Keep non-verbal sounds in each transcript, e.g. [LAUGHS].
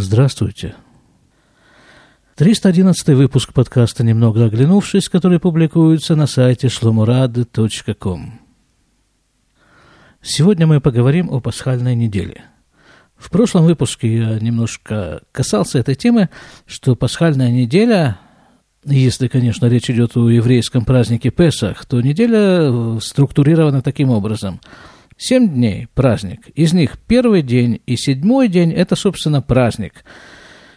Здравствуйте. 311 выпуск подкаста «Немного оглянувшись», который публикуется на сайте шломурады.ком. Сегодня мы поговорим о пасхальной неделе. В прошлом выпуске я немножко касался этой темы, что пасхальная неделя, если, конечно, речь идет о еврейском празднике Песах, то неделя структурирована таким образом – Семь дней праздник. Из них первый день и седьмой день – это, собственно, праздник.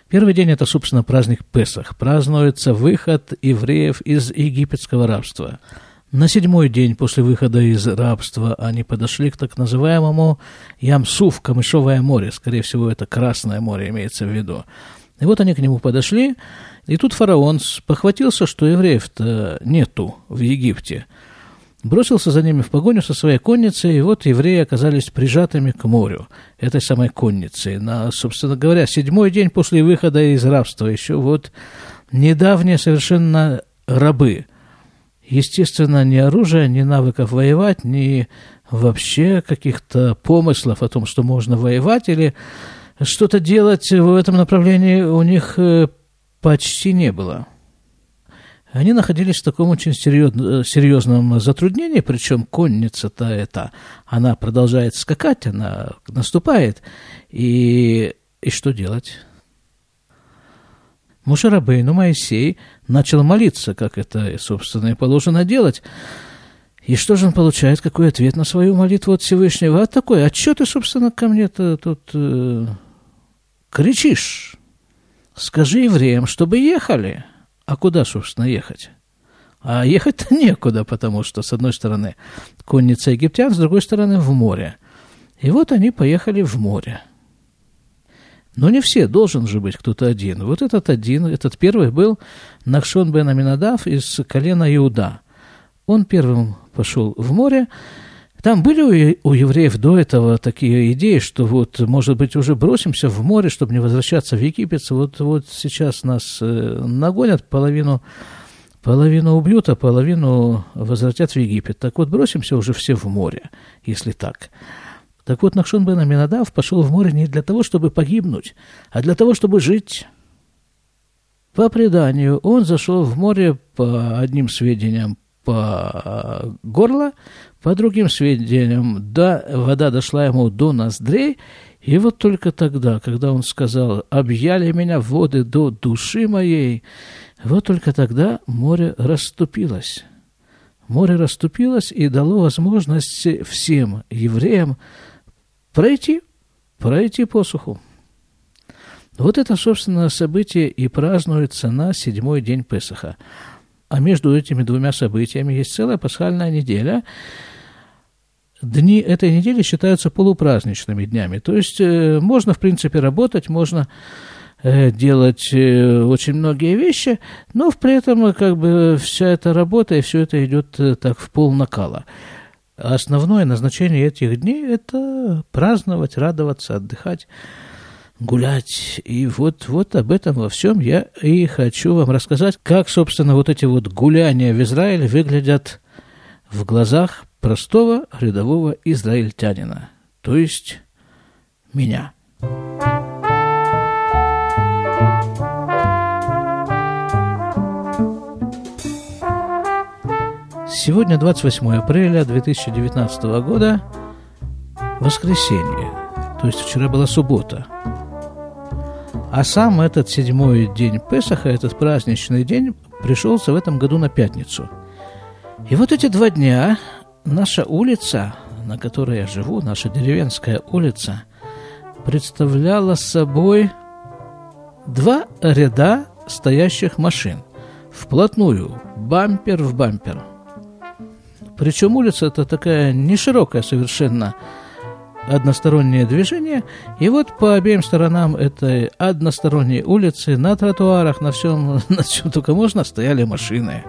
Первый день – это, собственно, праздник Песах. Празднуется выход евреев из египетского рабства. На седьмой день после выхода из рабства они подошли к так называемому Ямсуф, Камышовое море. Скорее всего, это Красное море имеется в виду. И вот они к нему подошли, и тут фараон похватился, что евреев-то нету в Египте – бросился за ними в погоню со своей конницей, и вот евреи оказались прижатыми к морю этой самой конницы. На, собственно говоря, седьмой день после выхода из рабства, еще вот недавние совершенно рабы. Естественно, ни оружия, ни навыков воевать, ни вообще каких-то помыслов о том, что можно воевать или что-то делать в этом направлении у них э, почти не было. Они находились в таком очень серьезном, серьезном затруднении, причем конница-то эта, она продолжает скакать, она наступает, и, и что делать? Мушарабейну Моисей начал молиться, как это, собственно, и положено делать. И что же он получает? Какой ответ на свою молитву от Всевышнего? А такой, а что ты, собственно, ко мне-то тут э, кричишь? Скажи евреям, чтобы ехали. А куда, собственно, ехать? А ехать-то [LAUGHS] некуда, потому что, с одной стороны, конница египтян, с другой стороны, в море. И вот они поехали в море. Но не все, должен же быть кто-то один. Вот этот один, этот первый был Нахшон бен Аминадав из колена Иуда. Он первым пошел в море, там были у, евреев до этого такие идеи, что вот, может быть, уже бросимся в море, чтобы не возвращаться в Египет. Вот, вот сейчас нас э, нагонят, половину, половину убьют, а половину возвратят в Египет. Так вот, бросимся уже все в море, если так. Так вот, Нахшон бен Аминадав пошел в море не для того, чтобы погибнуть, а для того, чтобы жить. По преданию, он зашел в море, по одним сведениям, по горло, по другим сведениям, да, вода дошла ему до ноздрей, и вот только тогда, когда он сказал, объяли меня воды до души моей, вот только тогда море расступилось. Море расступилось и дало возможность всем евреям пройти, пройти посуху. Вот это, собственно, событие и празднуется на седьмой день Песаха. А между этими двумя событиями есть целая пасхальная неделя – дни этой недели считаются полупраздничными днями. То есть э, можно, в принципе, работать, можно э, делать э, очень многие вещи, но при этом как бы вся эта работа и все это идет так в пол накала. Основное назначение этих дней – это праздновать, радоваться, отдыхать, гулять. И вот, вот об этом во всем я и хочу вам рассказать, как, собственно, вот эти вот гуляния в Израиле выглядят в глазах простого рядового израильтянина, то есть меня. Сегодня 28 апреля 2019 года, воскресенье, то есть вчера была суббота. А сам этот седьмой день Песаха, этот праздничный день, пришелся в этом году на пятницу. И вот эти два дня Наша улица, на которой я живу, наша деревенская улица, представляла собой два ряда стоящих машин, вплотную, бампер в бампер. Причем улица это такая не широкая совершенно одностороннее движение, и вот по обеим сторонам этой односторонней улицы на тротуарах, на всем, [LAUGHS] на чем только можно, стояли машины.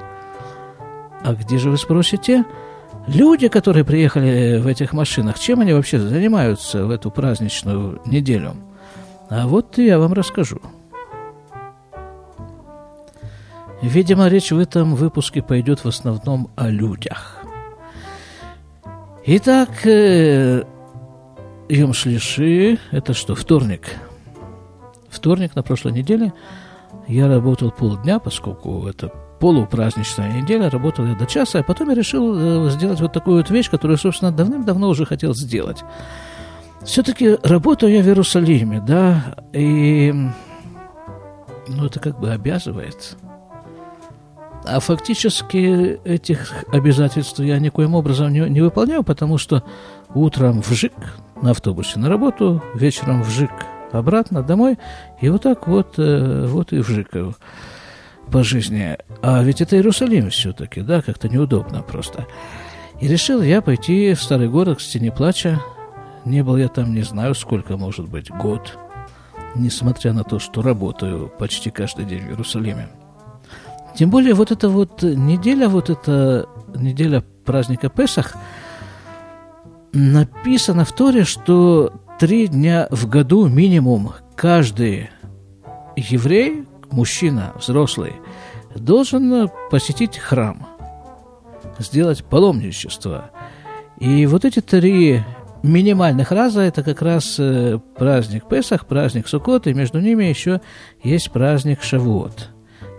А где же вы спросите? Люди, которые приехали в этих машинах, чем они вообще занимаются в эту праздничную неделю? А вот я вам расскажу. Видимо, речь в этом выпуске пойдет в основном о людях. Итак, э, Йом Шлиши – это что, вторник? вторник на прошлой неделе я работал полдня, поскольку это полупраздничная неделя, работал я до часа, а потом я решил э, сделать вот такую вот вещь, которую, собственно, давным-давно уже хотел сделать. Все-таки работаю я в Иерусалиме, да, и ну, это как бы обязывает. А фактически этих обязательств я никоим образом не, не выполняю, потому что утром вжик на автобусе на работу, вечером вжик обратно домой, и вот так вот, э, вот и вжикаю по жизни. А ведь это Иерусалим все-таки, да, как-то неудобно просто. И решил я пойти в старый город к стене плача. Не был я там, не знаю, сколько, может быть, год. Несмотря на то, что работаю почти каждый день в Иерусалиме. Тем более вот эта вот неделя, вот эта неделя праздника Песах, написано в Торе, что три дня в году минимум каждый еврей, мужчина, взрослый, должен посетить храм, сделать паломничество. И вот эти три минимальных раза это как раз э, праздник Песах, праздник Суккот, и между ними еще есть праздник Шавуот.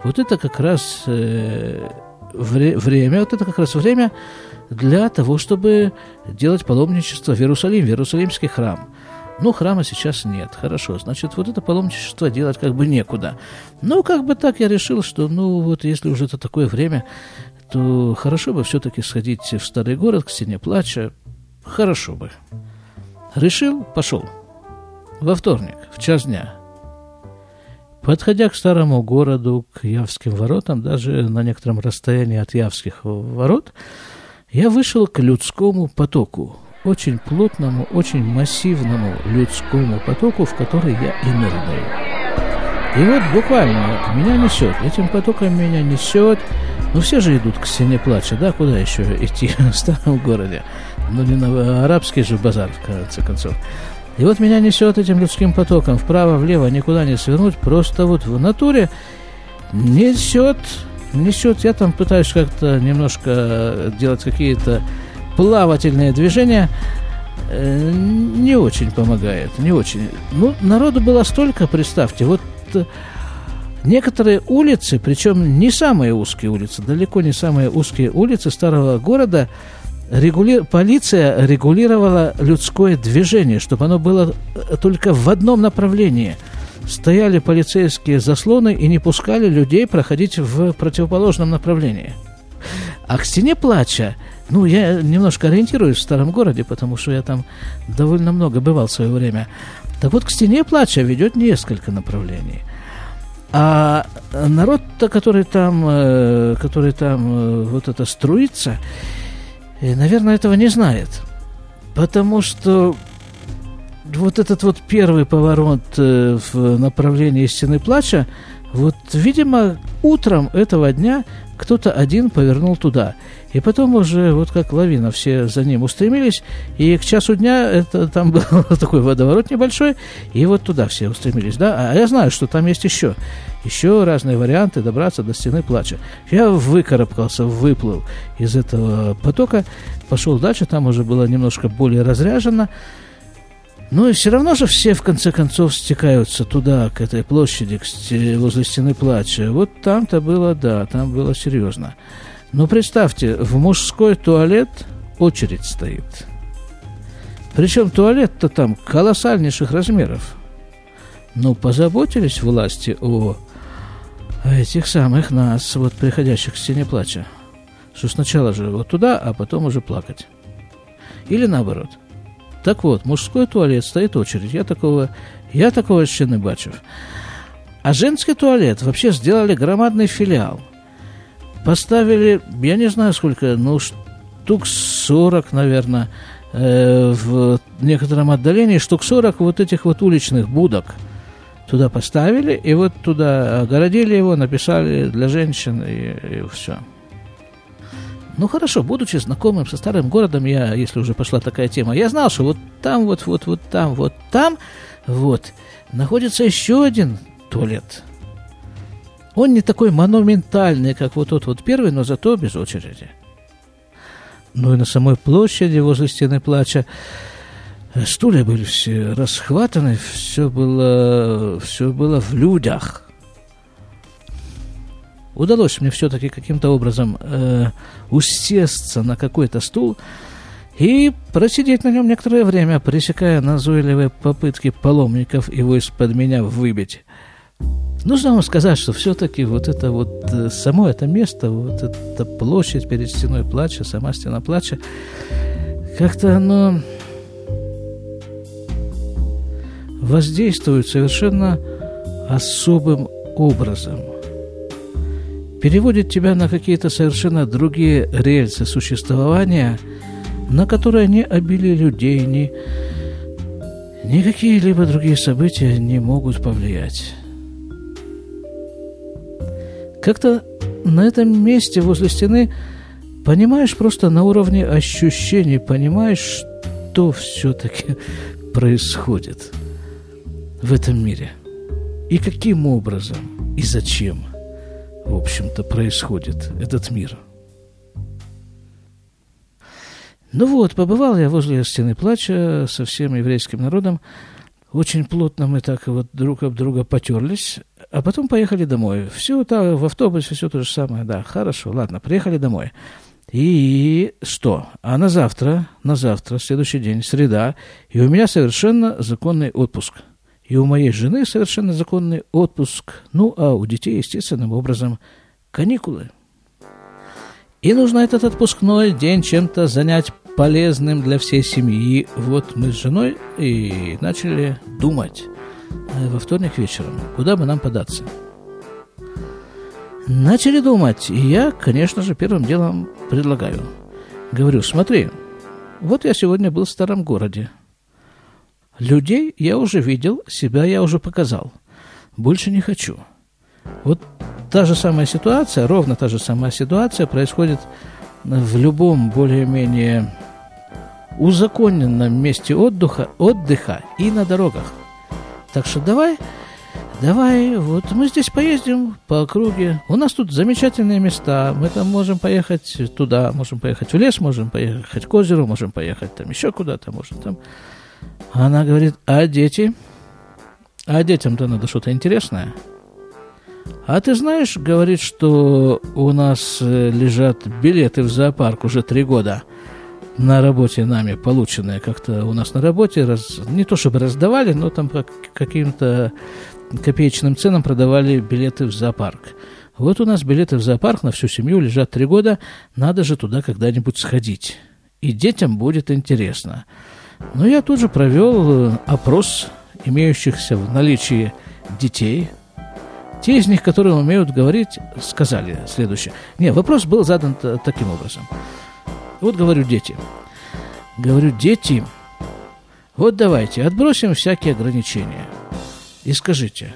Вот это как раз э, вре- время, вот это как раз время для того, чтобы делать паломничество в Иерусалим, в Иерусалимский храм. Ну, храма сейчас нет. Хорошо, значит, вот это паломничество делать как бы некуда. Ну, как бы так я решил, что, ну, вот если уже это такое время, то хорошо бы все-таки сходить в старый город к стене плача. Хорошо бы. Решил, пошел. Во вторник, в час дня. Подходя к старому городу, к Явским воротам, даже на некотором расстоянии от Явских ворот, я вышел к людскому потоку очень плотному, очень массивному людскому потоку, в который я и нырнул. И вот буквально меня несет, этим потоком меня несет. Ну, все же идут к стене плача, да, куда еще идти [LAUGHS] в старом городе? Ну, не на арабский же базар, в конце концов. И вот меня несет этим людским потоком вправо, влево, никуда не свернуть, просто вот в натуре несет, несет. Я там пытаюсь как-то немножко делать какие-то плавательные движения э, не очень помогает, не очень. Ну, народу было столько, представьте, вот э, некоторые улицы, причем не самые узкие улицы, далеко не самые узкие улицы старого города, регули... полиция регулировала людское движение, чтобы оно было э, только в одном направлении. Стояли полицейские заслоны и не пускали людей проходить в противоположном направлении. А к стене плача ну, я немножко ориентируюсь в старом городе, потому что я там довольно много бывал в свое время. Так вот, к стене плача ведет несколько направлений. А народ-то, который там, э, который там э, вот это струится, э, наверное, этого не знает. Потому что вот этот вот первый поворот в направлении стены плача, вот, видимо, утром этого дня кто-то один повернул туда. И потом уже, вот как лавина, все за ним устремились, и к часу дня это там был [LAUGHS] такой водоворот небольшой, и вот туда все устремились, да. А я знаю, что там есть еще, еще разные варианты добраться до стены плача. Я выкарабкался, выплыл из этого потока, пошел дальше, там уже было немножко более разряжено, ну и все равно же все в конце концов стекаются туда, к этой площади, к возле стены плача. Вот там-то было, да, там было серьезно. Но представьте, в мужской туалет очередь стоит. Причем туалет-то там колоссальнейших размеров. Но позаботились власти о этих самых нас, вот приходящих к стене плача. Что сначала же вот туда, а потом уже плакать. Или наоборот. Так вот, мужской туалет стоит очередь. Я такого, я такого еще не бачив. А женский туалет вообще сделали громадный филиал – Поставили, я не знаю сколько, ну, штук 40, наверное, э, в некотором отдалении, штук 40 вот этих вот уличных будок туда поставили, и вот туда огородили его, написали для женщин, и, и все. Ну хорошо, будучи знакомым со старым городом, я, если уже пошла такая тема, я знал, что вот там, вот, вот, вот там, вот там, вот, находится еще один туалет – он не такой монументальный, как вот тот вот первый, но зато без очереди. Ну и на самой площади возле стены плача Стулья были все расхватаны, все было, все было в людях. Удалось мне все-таки каким-то образом э, усесться на какой-то стул и просидеть на нем некоторое время, пресекая назойливые попытки паломников его из-под меня выбить. Нужно вам сказать, что все-таки вот это вот э, само это место, вот эта площадь перед стеной плача, сама стена плача, как-то оно воздействует совершенно особым образом. Переводит тебя на какие-то совершенно другие рельсы существования, на которые ни обилие людей, ни, ни какие-либо другие события не могут повлиять. Как-то на этом месте возле стены понимаешь просто на уровне ощущений, понимаешь, что все-таки [LAUGHS] происходит – в этом мире. И каким образом, и зачем, в общем-то, происходит этот мир. Ну вот, побывал я возле стены плача со всем еврейским народом. Очень плотно мы так вот друг об друга потерлись, а потом поехали домой. Все так, в автобусе все то же самое, да, хорошо, ладно, приехали домой. И что? А на завтра, на завтра, следующий день, среда, и у меня совершенно законный отпуск – и у моей жены совершенно законный отпуск, ну а у детей, естественным образом, каникулы. И нужно этот отпускной день чем-то занять полезным для всей семьи. Вот мы с женой и начали думать э, во вторник вечером, куда бы нам податься. Начали думать, и я, конечно же, первым делом предлагаю. Говорю, смотри, вот я сегодня был в старом городе, Людей я уже видел, себя я уже показал. Больше не хочу. Вот та же самая ситуация, ровно та же самая ситуация происходит в любом более-менее узаконенном месте отдыха, отдыха и на дорогах. Так что давай, давай, вот мы здесь поездим по округе. У нас тут замечательные места. Мы там можем поехать туда, можем поехать в лес, можем поехать к озеру, можем поехать там еще куда-то, можем там она говорит, а дети? А детям-то надо что-то интересное. А ты знаешь, говорит, что у нас э, лежат билеты в зоопарк уже три года на работе нами полученные как-то у нас на работе, раз, не то чтобы раздавали, но там по каким-то копеечным ценам продавали билеты в зоопарк. Вот у нас билеты в зоопарк на всю семью лежат три года, надо же туда когда-нибудь сходить. И детям будет интересно. Но я тут же провел э, опрос имеющихся в наличии детей. Те из них, которые умеют говорить, сказали следующее. Не, вопрос был задан таким образом. Вот говорю, дети. Говорю, дети, вот давайте, отбросим всякие ограничения. И скажите,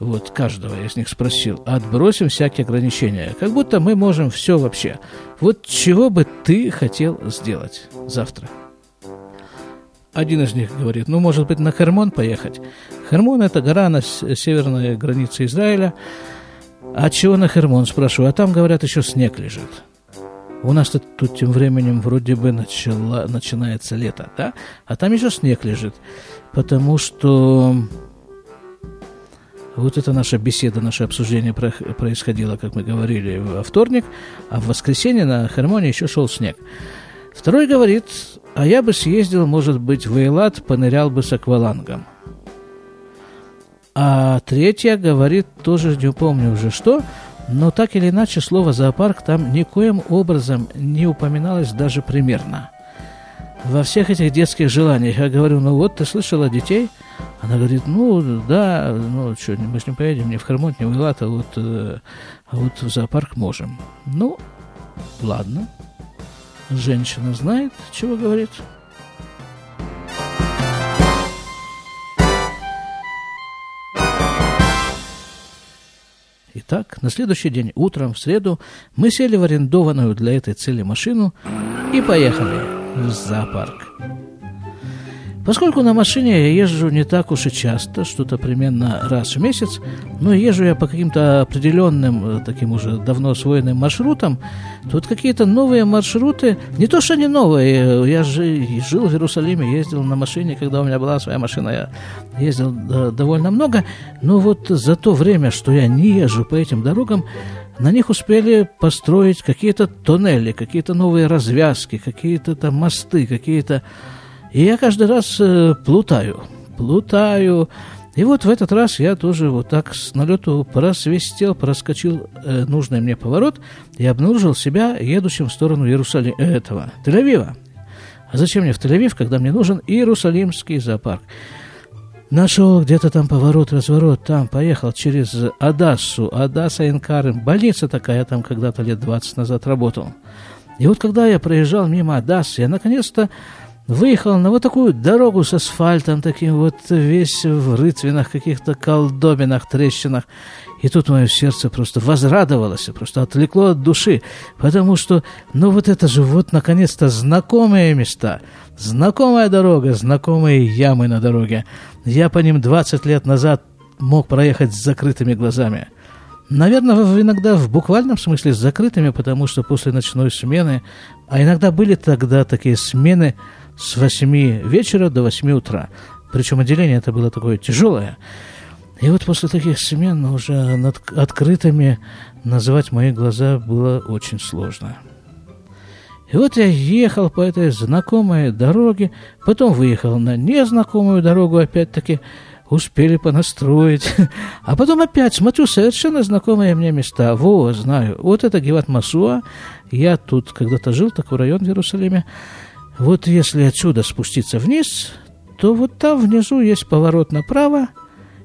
вот каждого я с них спросил, отбросим всякие ограничения, как будто мы можем все вообще. Вот чего бы ты хотел сделать завтра? Один из них говорит, ну, может быть, на Хермон поехать. Хермон – это гора на северной границе Израиля. А чего на Хермон, спрашиваю? А там, говорят, еще снег лежит. У нас тут, тут тем временем вроде бы начала, начинается лето, да? А там еще снег лежит. Потому что вот это наша беседа, наше обсуждение происходило, как мы говорили, во вторник, а в воскресенье на Хермоне еще шел снег. Второй говорит, а я бы съездил, может быть, в Эйлат, понырял бы с аквалангом. А третья говорит, тоже не помню уже что, но так или иначе слово «зоопарк» там никоим образом не упоминалось даже примерно. Во всех этих детских желаниях я говорю, ну вот, ты слышала детей? Она говорит, ну да, ну что, мы с ним поедем не в Хермонт, не в Илат, а вот, э, а вот в зоопарк можем. Ну, ладно, Женщина знает, чего говорит. Итак, на следующий день утром, в среду, мы сели в арендованную для этой цели машину и поехали в зоопарк. Поскольку на машине я езжу не так уж и часто, что-то примерно раз в месяц, но езжу я по каким-то определенным, э, таким уже давно освоенным маршрутам, тут какие-то новые маршруты, не то что они новые, я же жил в Иерусалиме, ездил на машине, когда у меня была своя машина, я ездил довольно много, но вот за то время, что я не езжу по этим дорогам, на них успели построить какие-то тоннели, какие-то новые развязки, какие-то там мосты, какие-то и я каждый раз э, плутаю, плутаю. И вот в этот раз я тоже вот так с налету просвистел, проскочил э, нужный мне поворот и обнаружил себя едущим в сторону Иерусалима, э, этого, Тель-Авива. А зачем мне в Тель-Авив, когда мне нужен Иерусалимский зоопарк? Нашел где-то там поворот, разворот, там поехал через Адассу, Адасса Инкарым, больница такая, там когда-то лет 20 назад работал. И вот когда я проезжал мимо Адассы, я наконец-то Выехал на вот такую дорогу с асфальтом, таким вот весь в рытвинах, каких-то колдобинах, трещинах. И тут мое сердце просто возрадовалось, просто отвлекло от души, потому что, ну вот это же вот наконец-то знакомые места, знакомая дорога, знакомые ямы на дороге. Я по ним 20 лет назад мог проехать с закрытыми глазами. Наверное, иногда в буквальном смысле с закрытыми, потому что после ночной смены, а иногда были тогда такие смены, с 8 вечера до 8 утра. Причем отделение это было такое тяжелое. И вот после таких смен уже над открытыми называть мои глаза было очень сложно. И вот я ехал по этой знакомой дороге, потом выехал на незнакомую дорогу, опять-таки успели понастроить. [LAUGHS] А потом опять смотрю совершенно знакомые мне места. Во, знаю, вот это Геват Масуа. Я тут когда-то жил, такой район в Иерусалиме. Вот если отсюда спуститься вниз, то вот там внизу есть поворот направо,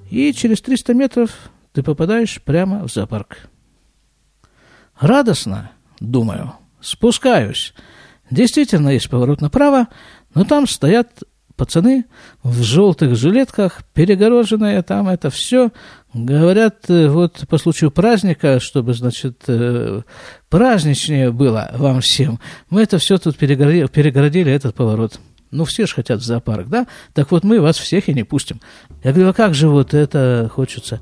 и через 300 метров ты попадаешь прямо в зоопарк. Радостно, думаю, спускаюсь. Действительно есть поворот направо, но там стоят пацаны в желтых жилетках, перегороженные там это все. Говорят, э, вот по случаю праздника, чтобы, значит, э, праздничнее было вам всем, мы это все тут перегородили, перегородили этот поворот. Ну, все же хотят в зоопарк, да? Так вот мы вас всех и не пустим. Я говорю, а как же вот это хочется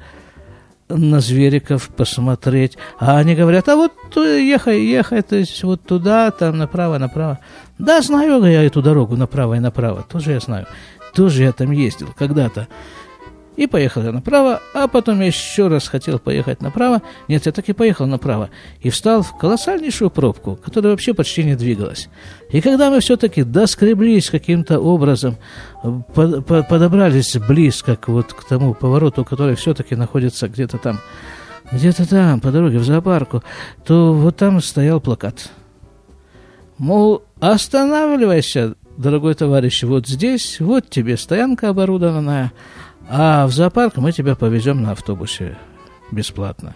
на звериков посмотреть. А они говорят, а вот ехай, ехай, то есть вот туда, там направо, направо. Да, знаю я эту дорогу направо и направо, тоже я знаю. Тоже я там ездил когда-то. И поехал я направо, а потом еще раз хотел поехать направо. Нет, я так и поехал направо. И встал в колоссальнейшую пробку, которая вообще почти не двигалась. И когда мы все-таки доскреблись каким-то образом, под, под, подобрались близко к, вот, к тому повороту, который все-таки находится где-то там, где-то там, по дороге в зоопарку, то вот там стоял плакат. Мол, останавливайся, дорогой товарищ, вот здесь, вот тебе стоянка оборудованная, а в зоопарк мы тебя повезем на автобусе бесплатно.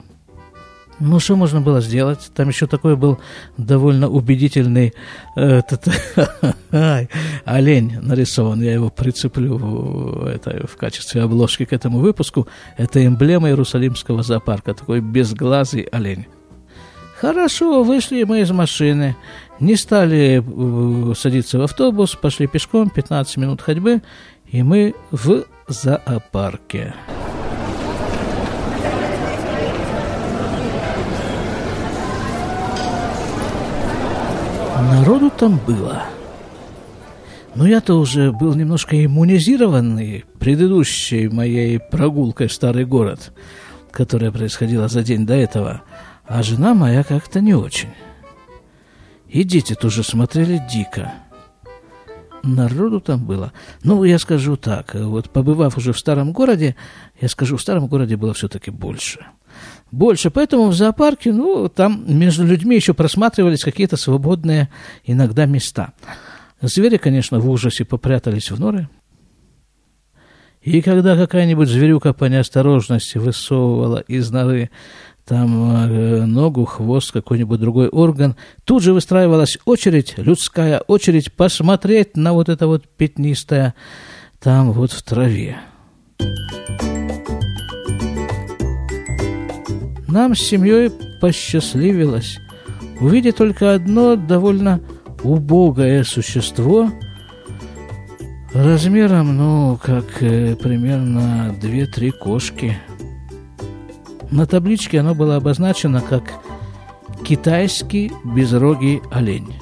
Ну, что можно было сделать? Там еще такой был довольно убедительный э, [LAUGHS] олень нарисован. Я его прицеплю в, это, в качестве обложки к этому выпуску. Это эмблема Иерусалимского зоопарка. Такой безглазый олень. Хорошо, вышли мы из машины. Не стали э, садиться в автобус, пошли пешком, 15 минут ходьбы, и мы в зоопарке. Народу там было. Но я-то уже был немножко иммунизированный предыдущей моей прогулкой в старый город, которая происходила за день до этого, а жена моя как-то не очень. И дети тоже смотрели дико – народу там было. Ну, я скажу так, вот побывав уже в старом городе, я скажу, в старом городе было все-таки больше. Больше, поэтому в зоопарке, ну, там между людьми еще просматривались какие-то свободные иногда места. Звери, конечно, в ужасе попрятались в норы. И когда какая-нибудь зверюка по неосторожности высовывала из норы там э, ногу, хвост, какой-нибудь другой орган. Тут же выстраивалась очередь, людская очередь, посмотреть на вот это вот пятнистое там вот в траве. Нам с семьей посчастливилось увидеть только одно довольно убогое существо, размером, ну, как э, примерно 2-3 кошки. На табличке оно было обозначено как китайский безрогий олень.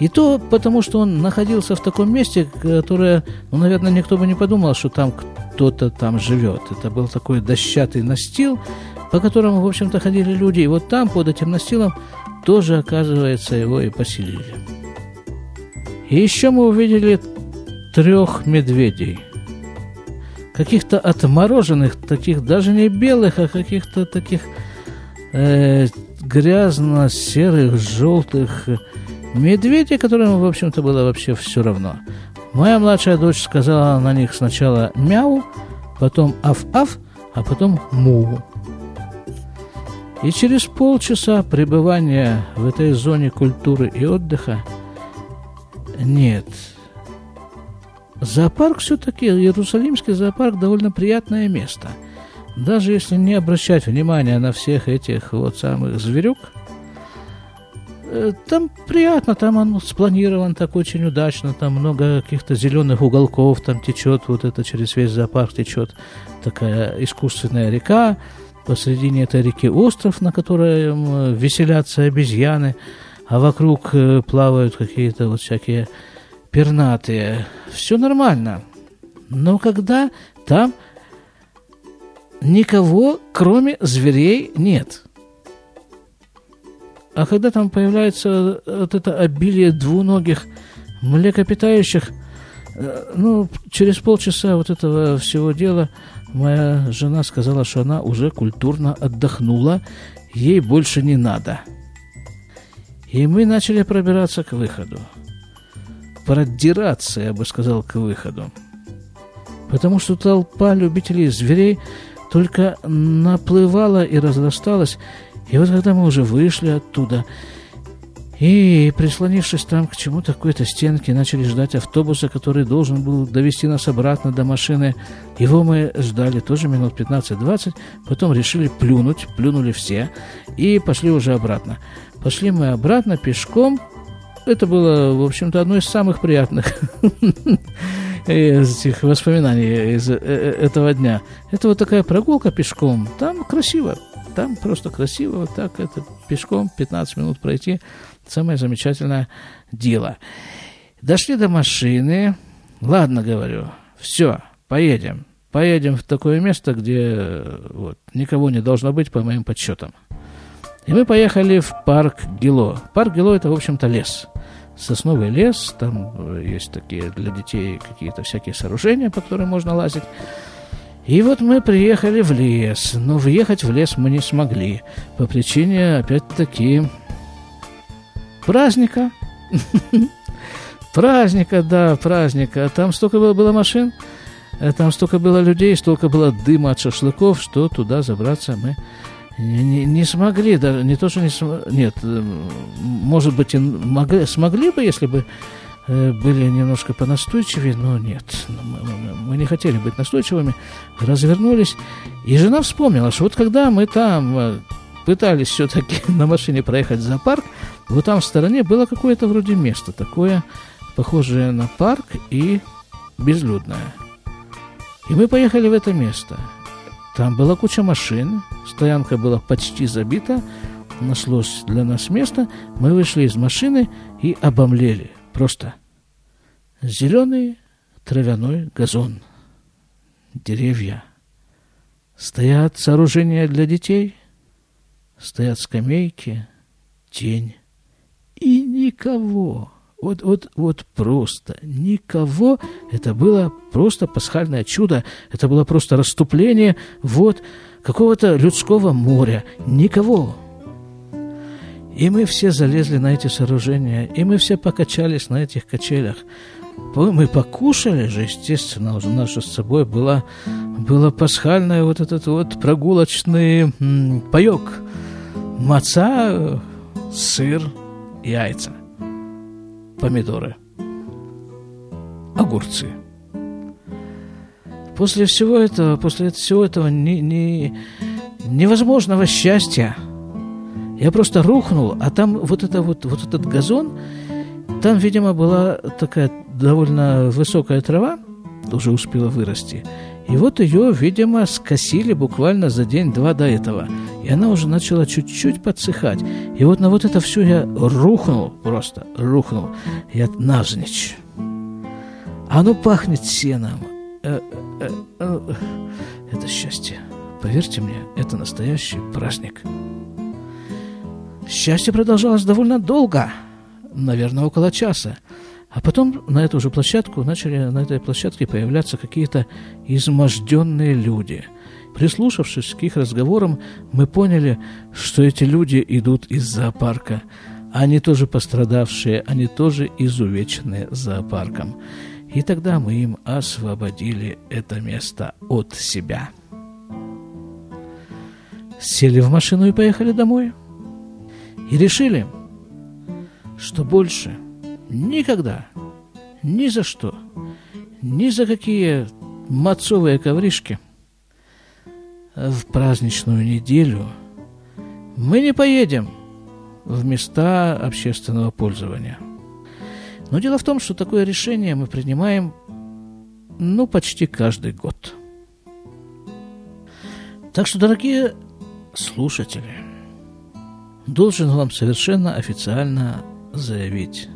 И то потому, что он находился в таком месте, которое, ну, наверное, никто бы не подумал, что там кто-то там живет. Это был такой дощатый настил, по которому, в общем-то, ходили люди. И вот там, под этим настилом, тоже, оказывается, его и поселили. И еще мы увидели трех медведей. Каких-то отмороженных, таких даже не белых, а каких-то таких э, грязно-серых, желтых медведей, которым, в общем-то, было вообще все равно. Моя младшая дочь сказала на них сначала мяу, потом аф-аф, а потом му. И через полчаса пребывания в этой зоне культуры и отдыха нет. Зоопарк все-таки, Иерусалимский зоопарк довольно приятное место. Даже если не обращать внимания на всех этих вот самых зверюк, э, там приятно, там он спланирован так очень удачно, там много каких-то зеленых уголков, там течет вот это через весь зоопарк течет такая искусственная река, посредине этой реки остров, на котором веселятся обезьяны, а вокруг э, плавают какие-то вот всякие пернатые. Все нормально. Но когда там никого, кроме зверей, нет. А когда там появляется вот это обилие двуногих млекопитающих, э, ну, через полчаса вот этого всего дела моя жена сказала, что она уже культурно отдохнула, ей больше не надо – и мы начали пробираться к выходу. Продираться, я бы сказал, к выходу. Потому что толпа любителей зверей только наплывала и разрасталась. И вот когда мы уже вышли оттуда, и, прислонившись там к чему-то, какой-то стенке, начали ждать автобуса, который должен был довести нас обратно до машины. Его мы ждали тоже минут 15-20, потом решили плюнуть, плюнули все и пошли уже обратно. Пошли мы обратно пешком. Это было, в общем-то, одно из самых приятных [LAUGHS] этих воспоминаний из э, э, этого дня. Это вот такая прогулка пешком. Там красиво. Там просто красиво. Вот так это пешком 15 минут пройти. Самое замечательное дело. Дошли до машины. Ладно, говорю. Все, поедем. Поедем в такое место, где вот, никого не должно быть, по моим подсчетам. И мы поехали в парк Гило. Парк Гило – это, в общем-то, лес. Сосновый лес, там э, есть такие для детей какие-то всякие сооружения, по которым можно лазить. И вот мы приехали в лес, но въехать в лес мы не смогли по причине, опять-таки, праздника. [LAUGHS] Праздника, да, праздника. Там столько было, было машин, э, там столько было людей, столько было дыма от шашлыков, что туда забраться мы не, не смогли, даже не то, что не смогли, нет, э, может быть, и могли, смогли бы, если бы э, были немножко понастойчивее, но нет, мы, мы, мы не хотели быть настойчивыми, развернулись, и жена вспомнила, что вот когда мы там э, пытались все-таки [LAUGHS] на машине проехать за парк, вот там в стороне было какое-то вроде место, такое похожее на парк и безлюдное. И мы поехали в это место – там была куча машин, стоянка была почти забита, нашлось для нас место, мы вышли из машины и обомлели. Просто зеленый травяной газон, деревья. Стоят сооружения для детей, стоят скамейки, тень. И никого. Вот, вот, вот просто никого. Это было просто пасхальное чудо. Это было просто расступление вот какого-то людского моря. Никого. И мы все залезли на эти сооружения, и мы все покачались на этих качелях. Мы покушали же, естественно, уже наша с собой была, была пасхальная вот этот вот прогулочный паек. Маца, сыр, яйца помидоры, огурцы. После всего этого, после всего этого не, не, невозможного счастья я просто рухнул, а там вот, это вот, вот этот газон, там, видимо, была такая довольно высокая трава, уже успела вырасти. И вот ее, видимо, скосили буквально за день-два до этого. И она уже начала чуть-чуть подсыхать. И вот на вот это все я рухнул просто, рухнул. Я навзничь. Оно пахнет сеном. Э, э, э, это счастье. Поверьте мне, это настоящий праздник. Счастье продолжалось довольно долго, наверное, около часа. А потом на эту же площадку начали на этой площадке появляться какие-то изможденные люди. Прислушавшись к их разговорам, мы поняли, что эти люди идут из зоопарка. Они тоже пострадавшие, они тоже изувеченные зоопарком. И тогда мы им освободили это место от себя. Сели в машину и поехали домой – и решили, что больше никогда, ни за что, ни за какие мацовые ковришки в праздничную неделю мы не поедем в места общественного пользования. Но дело в том, что такое решение мы принимаем ну, почти каждый год. Так что, дорогие слушатели, должен вам совершенно официально заявить,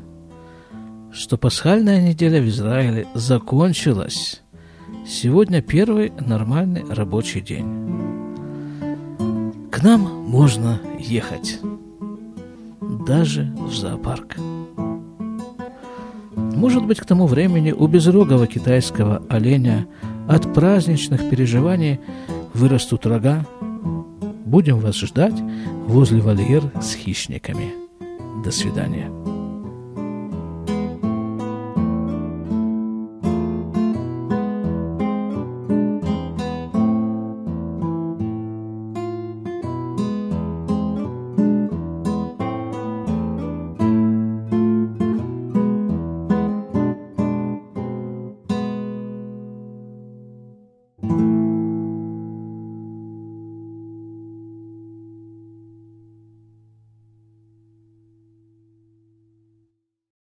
что пасхальная неделя в Израиле закончилась. Сегодня первый нормальный рабочий день. К нам можно ехать. Даже в зоопарк. Может быть, к тому времени у безрогого китайского оленя от праздничных переживаний вырастут рога, Будем вас ждать возле вольер с хищниками. До свидания.